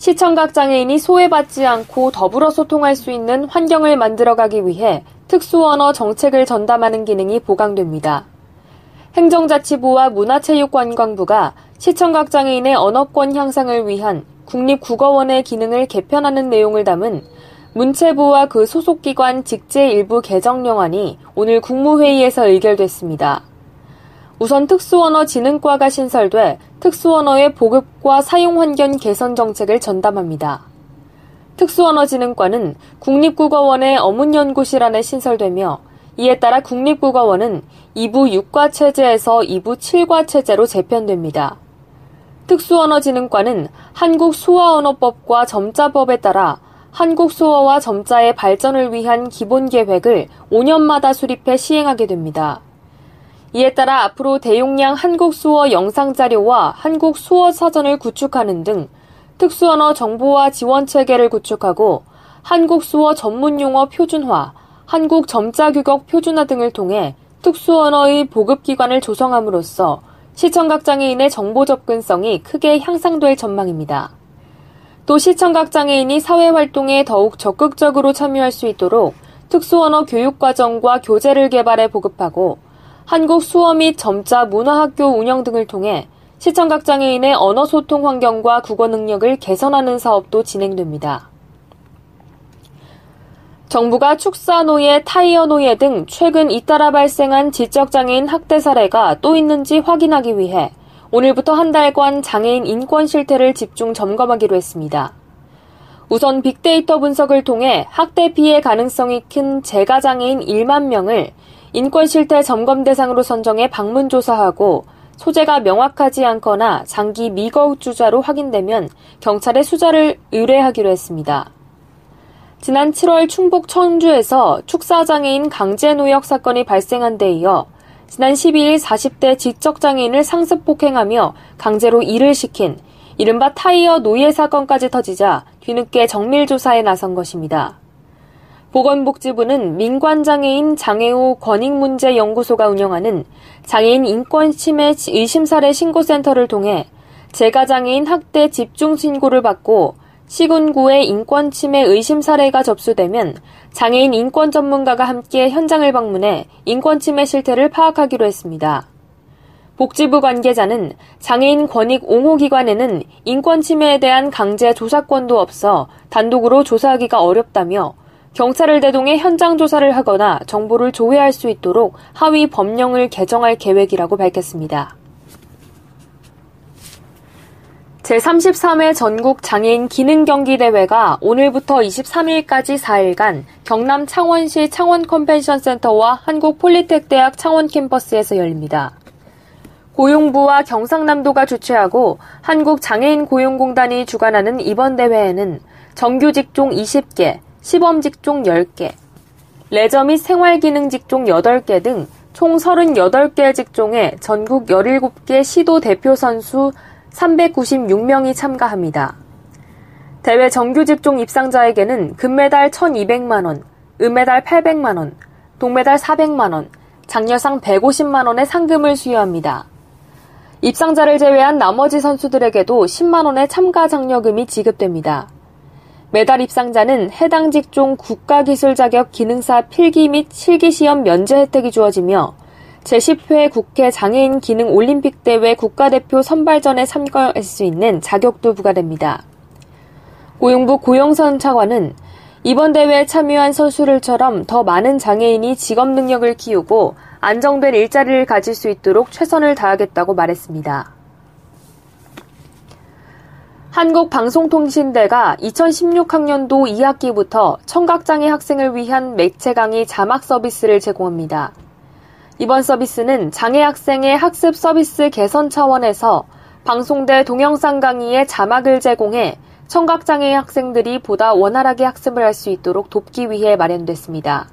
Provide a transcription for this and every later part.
시청각 장애인이 소외받지 않고 더불어 소통할 수 있는 환경을 만들어가기 위해 특수언어 정책을 전담하는 기능이 보강됩니다. 행정자치부와 문화체육관광부가 시청각 장애인의 언어권 향상을 위한 국립국어원의 기능을 개편하는 내용을 담은 문체부와 그 소속기관 직제 일부 개정령안이 오늘 국무회의에서 의결됐습니다. 우선 특수언어진흥과가 신설돼 특수언어의 보급과 사용 환경 개선 정책을 전담합니다. 특수언어진흥과는 국립국어원의 어문연구실 안에 신설되며 이에 따라 국립국어원은 2부 6과 체제에서 2부 7과 체제로 재편됩니다. 특수언어진흥과는 한국수어언어법과 점자법에 따라 한국 수어와 점자의 발전을 위한 기본 계획을 5년마다 수립해 시행하게 됩니다. 이에 따라 앞으로 대용량 한국 수어 영상 자료와 한국 수어 사전을 구축하는 등 특수 언어 정보화 지원 체계를 구축하고 한국 수어 전문 용어 표준화, 한국 점자 규격 표준화 등을 통해 특수 언어의 보급 기관을 조성함으로써 시청각 장애인의 정보 접근성이 크게 향상될 전망입니다. 또 시청각 장애인이 사회 활동에 더욱 적극적으로 참여할 수 있도록 특수 언어 교육 과정과 교재를 개발해 보급하고 한국 수어 및 점자 문화학교 운영 등을 통해 시청각 장애인의 언어 소통 환경과 국어 능력을 개선하는 사업도 진행됩니다. 정부가 축사노예, 타이어노예 등 최근 잇따라 발생한 지적장애인 학대 사례가 또 있는지 확인하기 위해 오늘부터 한 달간 장애인 인권 실태를 집중 점검하기로 했습니다. 우선 빅데이터 분석을 통해 학대 피해 가능성이 큰 재가장애인 1만 명을 인권 실태 점검 대상으로 선정해 방문 조사하고 소재가 명확하지 않거나 장기 미거주자로 확인되면 경찰에 수자를 의뢰하기로 했습니다. 지난 7월 충북 청주에서 축사장애인 강제노역 사건이 발생한 데 이어 지난 12일 40대 지적장애인을 상습 폭행하며 강제로 일을 시킨 이른바 타이어 노예 사건까지 터지자 뒤늦게 정밀조사에 나선 것입니다. 보건복지부는 민관장애인 장애우 권익문제연구소가 운영하는 장애인 인권 침해 의심 사례 신고센터를 통해 재가장애인 학대 집중 신고를 받고 시군구의 인권 침해 의심 사례가 접수되면 장애인 인권 전문가가 함께 현장을 방문해 인권 침해 실태를 파악하기로 했습니다. 복지부 관계자는 장애인 권익 옹호기관에는 인권 침해에 대한 강제 조사권도 없어 단독으로 조사하기가 어렵다며 경찰을 대동해 현장 조사를 하거나 정보를 조회할 수 있도록 하위 법령을 개정할 계획이라고 밝혔습니다. 제33회 전국 장애인 기능 경기 대회가 오늘부터 23일까지 4일간 경남 창원시 창원 컨벤션 센터와 한국 폴리텍 대학 창원 캠퍼스에서 열립니다. 고용부와 경상남도가 주최하고 한국 장애인 고용공단이 주관하는 이번 대회에는 정규 직종 20개, 시범 직종 10개, 레저 및 생활기능 직종 8개 등 총 38개 직종에 전국 17개 시도 대표 선수 396명이 참가합니다. 대회 정규 직종 입상자에게는 금메달 1200만원, 은메달 800만원, 동메달 400만원, 장려상 150만원의 상금을 수여합니다. 입상자를 제외한 나머지 선수들에게도 10만원의 참가 장려금이 지급됩니다. 메달 입상자는 해당 직종 국가기술 자격 기능사 필기 및 실기 시험 면제 혜택이 주어지며 제10회 국회 장애인 기능 올림픽 대회 국가대표 선발전에 참가할 수 있는 자격도 부과됩니다. 고용부 고영선 차관은 이번 대회에 참여한 선수들처럼 더 많은 장애인이 직업 능력을 키우고 안정된 일자리를 가질 수 있도록 최선을 다하겠다고 말했습니다. 한국방송통신대가 2016학년도 2학기부터 청각장애 학생을 위한 매체 강의 자막 서비스를 제공합니다. 이번 서비스는 장애 학생의 학습 서비스 개선 차원에서 방송대 동영상 강의에 자막을 제공해 청각장애인 학생들이 보다 원활하게 학습을 할 수 있도록 돕기 위해 마련됐습니다.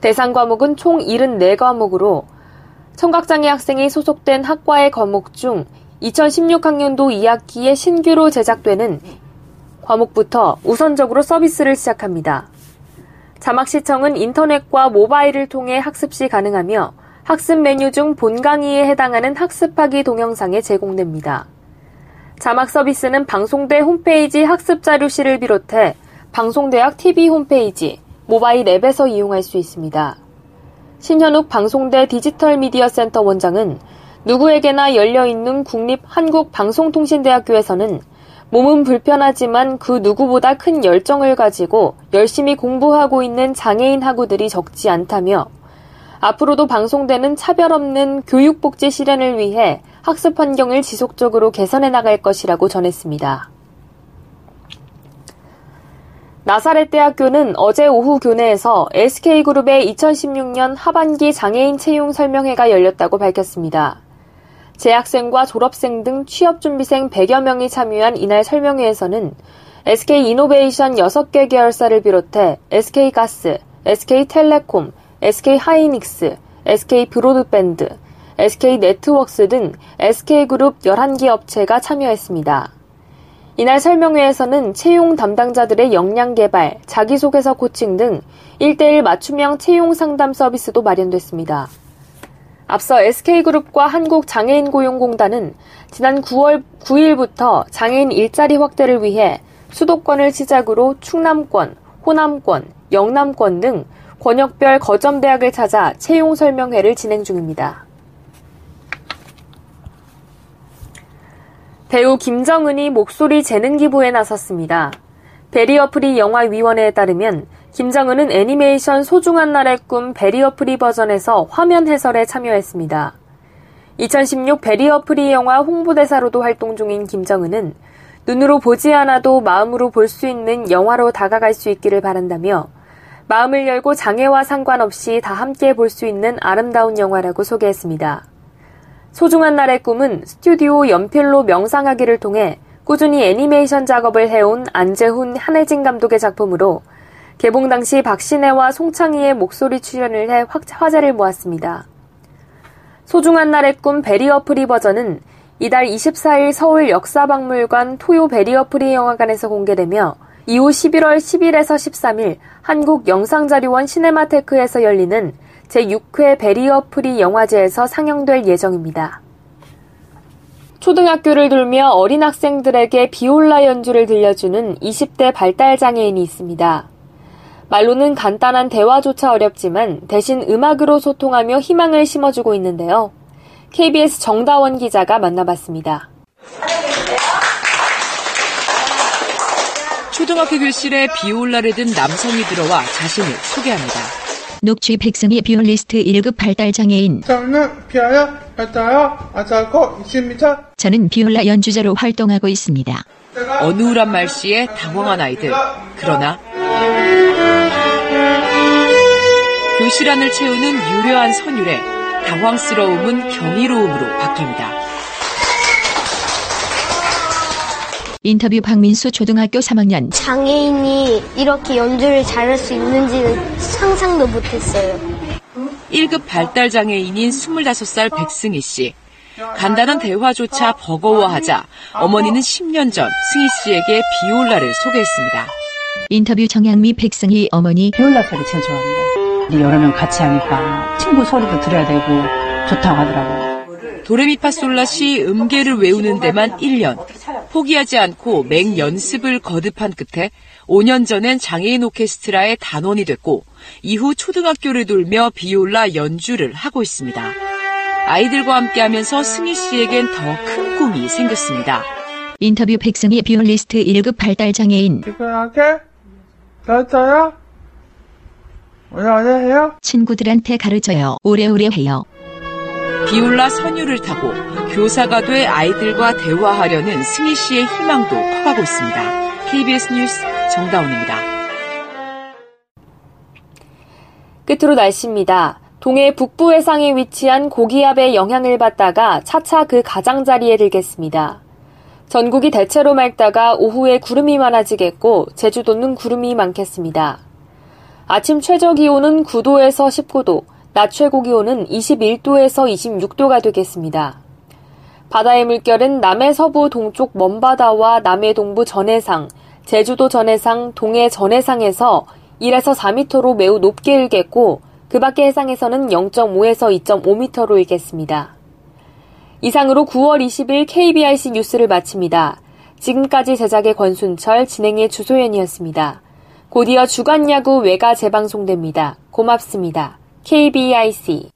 대상 과목은 총 74과목으로 청각장애 학생이 소속된 학과의 과목 중 2016학년도 2학기에 신규로 제작되는 과목부터 우선적으로 서비스를 시작합니다. 자막 시청은 인터넷과 모바일을 통해 학습 시 가능하며 학습 메뉴 중 본 강의에 해당하는 학습하기 동영상에 제공됩니다. 자막 서비스는 방송대 홈페이지 학습 자료실을 비롯해 방송대학 TV 홈페이지, 모바일 앱에서 이용할 수 있습니다. 신현욱 방송대 디지털 미디어 센터 원장은 누구에게나 열려있는 국립 한국방송통신대학교에서는 몸은 불편하지만 그 누구보다 큰 열정을 가지고 열심히 공부하고 있는 장애인 학우들이 적지 않다며 앞으로도 방송대는 차별 없는 교육복지 실현을 위해 학습 환경을 지속적으로 개선해 나갈 것이라고 전했습니다. 나사렛 대학교는 어제 오후 교내에서 SK그룹의 2016년 하반기 장애인 채용 설명회가 열렸다고 밝혔습니다. 재학생과 졸업생 등 취업준비생 100여 명이 참여한 이날 설명회에서는 SK 이노베이션 6개 계열사를 비롯해 SK가스, SK텔레콤, SK하이닉스, SK브로드밴드, SK네트웍스 등 SK그룹 11개 업체가 참여했습니다. 이날 설명회에서는 채용 담당자들의 역량 개발, 자기소개서 코칭 등 1대1 맞춤형 채용 상담 서비스도 마련됐습니다. 앞서 SK그룹과 한국장애인고용공단은 지난 9월 9일부터 장애인 일자리 확대를 위해 수도권을 시작으로 충남권, 호남권, 영남권 등 권역별 거점대학을 찾아 채용 설명회를 진행 중입니다. 배우 김정은이 목소리 재능 기부에 나섰습니다. 베리어프리 영화위원회에 따르면 김정은은 애니메이션 소중한 날의 꿈 베리어 프리 버전에서 화면 해설에 참여했습니다. 2016 베리어 프리 영화 홍보대사로도 활동 중인 김정은은 눈으로 보지 않아도 마음으로 볼 수 있는 영화로 다가갈 수 있기를 바란다며 마음을 열고 장애와 상관없이 다 함께 볼 수 있는 아름다운 영화라고 소개했습니다. 소중한 날의 꿈은 스튜디오 연필로 명상하기를 통해 꾸준히 애니메이션 작업을 해온 안재훈, 한혜진 감독의 작품으로 개봉 당시 박신혜와 송창희의 목소리 출연을 해 화제를 모았습니다. 소중한 날의 꿈 베리어 프리 버전은 이달 24일 서울 역사박물관 토요 베리어 프리 영화관에서 공개되며 이후 11월 10일에서 13일 한국 영상자료원 시네마테크에서 열리는 제6회 베리어 프리 영화제에서 상영될 예정입니다. 초등학교를 돌며 어린 학생들에게 비올라 연주를 들려주는 20대 발달장애인이 있습니다. 말로는 간단한 대화조차 어렵지만 대신 음악으로 소통하며 희망을 심어주고 있는데요. KBS 정다원 기자가 만나봤습니다. 초등학교 교실에 비올라를 든 남성이 들어와 자신을 소개합니다. 녹취 백승희 비올리스트 1급 발달장애인. 저는 피아노 발달어 아자고 있습니다. 저는 비올라 연주자로 활동하고 있습니다. 어느울한 말씨에 당황한 아이들. 그러나 안을 채우는 유려한 선율에 당황스러움은 경이로움으로 바뀝니다. 인터뷰 박민수 초등학교 3학년 장애인이 이렇게 연주를 잘할 수 있는지는 상상도 못했어요. 1급 발달 장애인인 25살 백승희 씨. 간단한 대화조차 버거워하자 어머니는 10년 전 승희 씨에게 비올라를 소개했습니다. 인터뷰 정양미 백승희 어머니 비올라 소리 제일 좋아합니다. 여러 명 같이 하니까 친구 소리도 들어야 되고 좋다고 하더라고요. 도레미파솔라 시 음계를 외우는 데만 1년. 포기하지 않고 맹 연습을 거듭한 끝에 5년 전엔 장애인 오케스트라의 단원이 됐고 이후 초등학교를 돌며 비올라 연주를 하고 있습니다. 아이들과 함께하면서 승희 씨에겐 더 큰 꿈이 생겼습니다. 인터뷰 백승희 비올리스트 1급 발달 장애인 이거 하게 됐어요? 해요? 친구들한테 가르쳐요. 오래오래 해요. 비올라 선율을 타고 교사가 돼 아이들과 대화하려는 승희 씨의 희망도 커가고 있습니다. KBS 뉴스 정다운입니다. 끝으로 날씨입니다. 동해 북부 해상에 위치한 고기압의 영향을 받다가 차차 그 가장자리에 들겠습니다. 전국이 대체로 맑다가 오후에 구름이 많아지겠고 제주도는 구름이 많겠습니다. 아침 최저 기온은 9도에서 19도, 낮 최고 기온은 21도에서 26도가 되겠습니다. 바다의 물결은 남해 서부 동쪽 먼바다와 남해 동부 전해상, 제주도 전해상, 동해 전해상에서 1에서 4m로 매우 높게 일겠고 그 밖의 해상에서는 0.5에서 2.5m로 일겠습니다. 이상으로 9월 20일 KBRC 뉴스를 마칩니다. 지금까지 제작의 권순철, 진행의 주소연이었습니다. 곧이어 주간야구 외가 재방송됩니다. 고맙습니다. KBIC